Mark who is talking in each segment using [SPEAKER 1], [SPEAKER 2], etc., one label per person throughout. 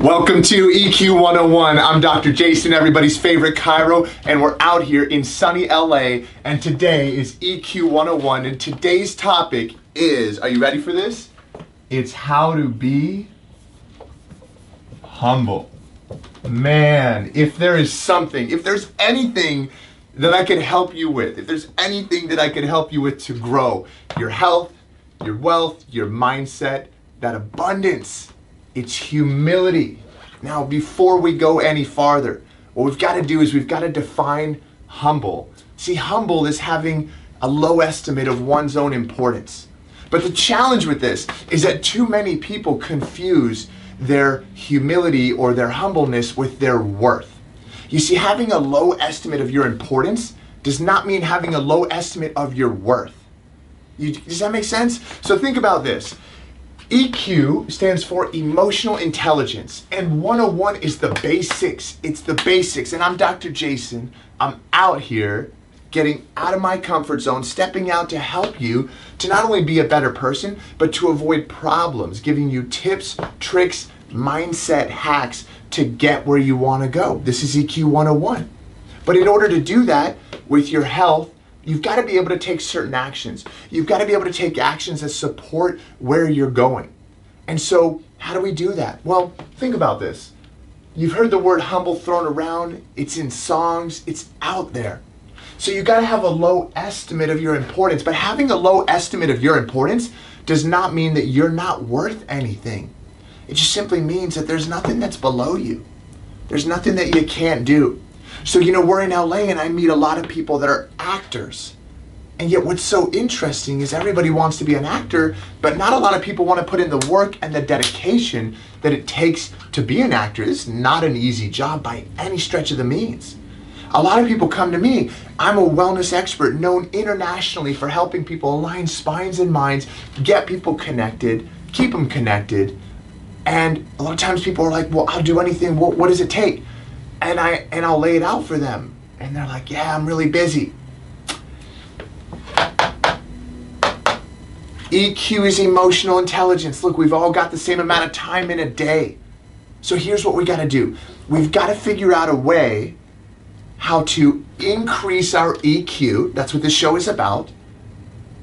[SPEAKER 1] Welcome to EQ 101. I'm Dr. Jason, everybody's favorite chiro, and we're out here in sunny LA. And today is EQ 101. And today's topic is are you ready for this? It's how to be humble. Man, if there is something, if there's anything that I can help you with, if there's anything that I can help you with to grow your health, your wealth, your mindset, that abundance, it's humility. Now, before we go any farther, what we've got to do is we've got to define humble. See, humble is having a low estimate of one's own importance. But the challenge with this is that too many people confuse their humility or their humbleness with their worth. You see, having a low estimate of your importance does not mean having a low estimate of your worth. You, does that make sense? So think about this. EQ stands for emotional intelligence, and 101 is the basics. It's the basics. And I'm Dr. Jason. I'm out here getting out of my comfort zone, stepping out to help you to not only be a better person, but to avoid problems, giving you tips, tricks, mindset hacks to get where you want to go. This is EQ 101. But in order to do that with your health, You've got to be able to take certain actions. You've got to be able to take actions that support where you're going. And so, how do we do that? Well, think about this. You've heard the word humble thrown around, it's in songs, it's out there. So, you've got to have a low estimate of your importance. But having a low estimate of your importance does not mean that you're not worth anything. It just simply means that there's nothing that's below you, there's nothing that you can't do. So, you know, we're in LA and I meet a lot of people that are actors. And yet, what's so interesting is everybody wants to be an actor, but not a lot of people want to put in the work and the dedication that it takes to be an actor. It's not an easy job by any stretch of the means. A lot of people come to me. I'm a wellness expert known internationally for helping people align spines and minds, get people connected, keep them connected. And a lot of times people are like, well, I'll do anything. What, what does it take? And I and I'll lay it out for them, and they're like, "Yeah, I'm really busy." EQ is emotional intelligence. Look, we've all got the same amount of time in a day. So here's what we got to do. We've got to figure out a way how to increase our EQ. That's what this show is about.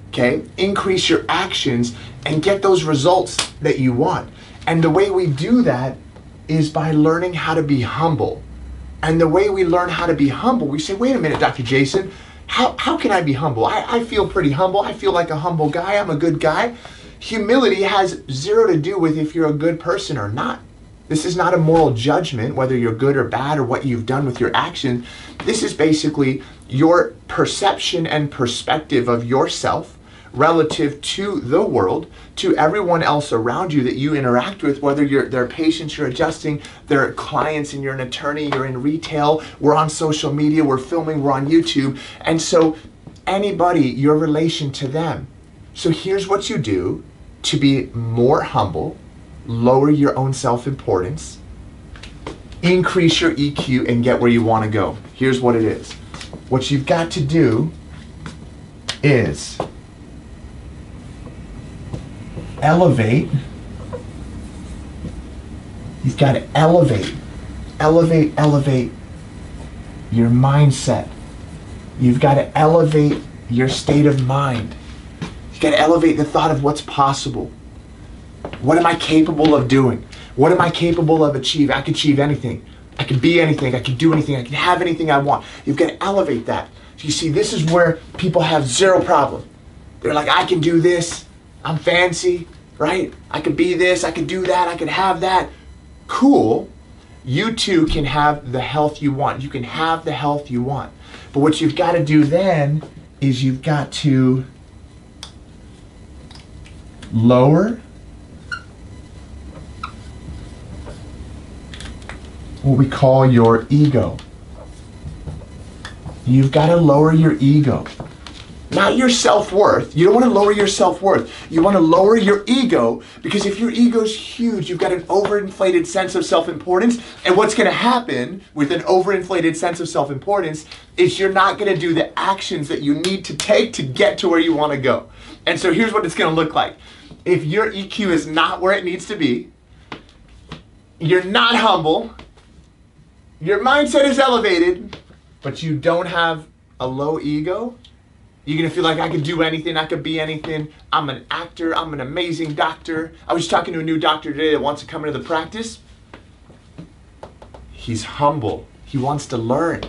[SPEAKER 1] Okay? Increase your actions and get those results that you want. And the way we do that is by learning how to be humble. And the way we learn how to be humble, we say, wait a minute, Dr. Jason, how, how can I be humble? I, I feel pretty humble. I feel like a humble guy. I'm a good guy. Humility has zero to do with if you're a good person or not. This is not a moral judgment, whether you're good or bad or what you've done with your actions. This is basically your perception and perspective of yourself relative to the world, to everyone else around you that you interact with, whether you're they're patients you're adjusting, they're clients and you're an attorney, you're in retail, we're on social media, we're filming, we're on YouTube. And so anybody, your relation to them. So here's what you do to be more humble, lower your own self-importance, increase your EQ and get where you want to go. Here's what it is. What you've got to do is elevate. You've got to elevate, elevate, elevate your mindset. You've got to elevate your state of mind. You've got to elevate the thought of what's possible. What am I capable of doing? What am I capable of achieving? I can achieve anything. I can be anything. I can do anything. I can have anything I want. You've got to elevate that. You see, this is where people have zero problem. They're like, I can do this. I'm fancy, right? I could be this, I could do that, I could have that. Cool. You too can have the health you want. You can have the health you want. But what you've got to do then is you've got to lower what we call your ego. You've got to lower your ego not your self worth. You don't want to lower your self worth. You want to lower your ego because if your ego's huge, you've got an overinflated sense of self importance. And what's going to happen with an overinflated sense of self importance is you're not going to do the actions that you need to take to get to where you want to go. And so here's what it's going to look like if your EQ is not where it needs to be, you're not humble, your mindset is elevated, but you don't have a low ego, you're gonna feel like I can do anything, I could be anything. I'm an actor, I'm an amazing doctor. I was talking to a new doctor today that wants to come into the practice. He's humble, he wants to learn.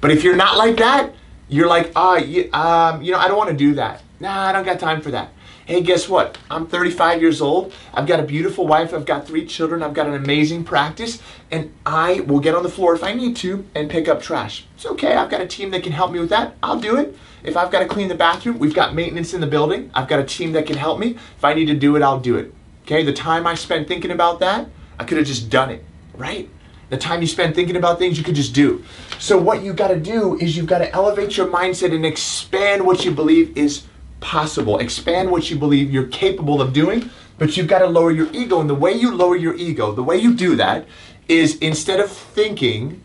[SPEAKER 1] But if you're not like that, you're like, ah, you, um, you know, I don't wanna do that. Nah, I don't got time for that. Hey, guess what? I'm 35 years old. I've got a beautiful wife. I've got three children. I've got an amazing practice. And I will get on the floor if I need to and pick up trash. It's okay. I've got a team that can help me with that. I'll do it. If I've got to clean the bathroom, we've got maintenance in the building. I've got a team that can help me. If I need to do it, I'll do it. Okay? The time I spent thinking about that, I could have just done it, right? The time you spend thinking about things, you could just do. So, what you've got to do is you've got to elevate your mindset and expand what you believe is possible. Expand what you believe you're capable of doing, but you've got to lower your ego. And the way you lower your ego, the way you do that is instead of thinking,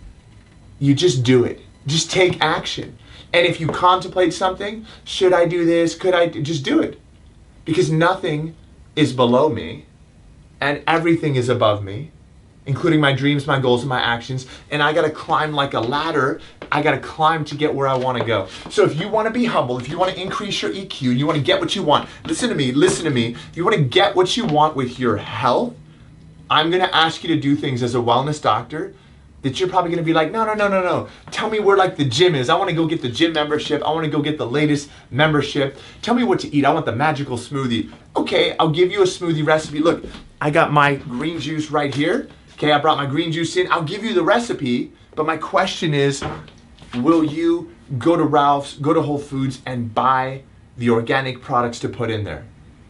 [SPEAKER 1] you just do it. Just take action. And if you contemplate something, should I do this? Could I do, just do it? Because nothing is below me and everything is above me including my dreams, my goals, and my actions. And I gotta climb like a ladder. I gotta climb to get where I wanna go. So if you wanna be humble, if you wanna increase your EQ, you wanna get what you want, listen to me, listen to me. If you wanna get what you want with your health, I'm gonna ask you to do things as a wellness doctor that you're probably gonna be like, no, no, no, no, no. Tell me where like the gym is. I wanna go get the gym membership. I wanna go get the latest membership. Tell me what to eat. I want the magical smoothie. Okay, I'll give you a smoothie recipe. Look, I got my green juice right here. Okay, I brought my green juice in. I'll give you the recipe, but my question is will you go to Ralph's, go to Whole Foods, and buy the organic products to put in there?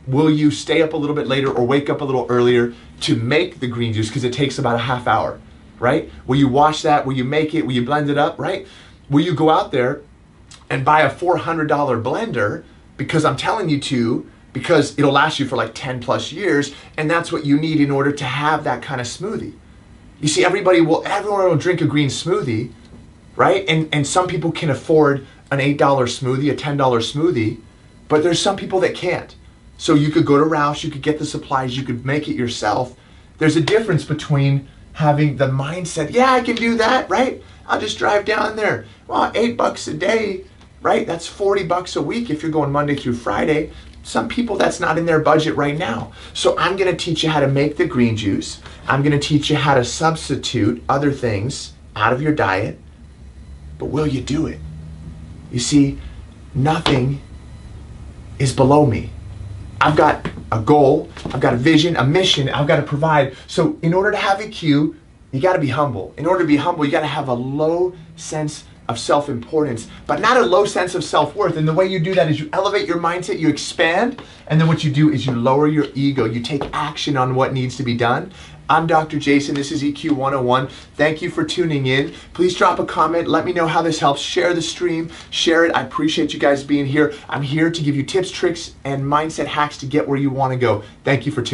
[SPEAKER 1] Will you stay up a little bit later or wake up a little earlier to make the green juice because it takes about a half hour, right? Will you wash that? Will you make it? Will you blend it up, right? Will you go out there and buy a $400 blender because I'm telling you to because it'll last you for like 10 plus years and that's what you need in order to have that kind of smoothie. You see everybody will everyone will drink a green smoothie right? And and some people can afford an $8 smoothie a $10 smoothie but there's some people that can't. So you could go to Ralph's you could get the supplies you could make it yourself. There's a difference between having the mindset yeah I can do that right? I'll just drive down there. Well 8 bucks a day right? That's 40 bucks a week if you're going Monday through Friday some people that's not in their budget right now. So I'm going to teach you how to make the green juice. I'm going to teach you how to substitute other things out of your diet. But will you do it? You see, nothing is below me. I've got a goal, I've got a vision, a mission, I've got to provide. So in order to have EQ, you got to be humble. In order to be humble, you got to have a low sense of self importance, but not a low sense of self worth. And the way you do that is you elevate your mindset, you expand, and then what you do is you lower your ego. You take action on what needs to be done. I'm Dr. Jason. This is EQ 101. Thank you for tuning in. Please drop a comment. Let me know how this helps. Share the stream. Share it. I appreciate you guys being here. I'm here to give you tips, tricks, and mindset hacks to get where you want to go. Thank you for tuning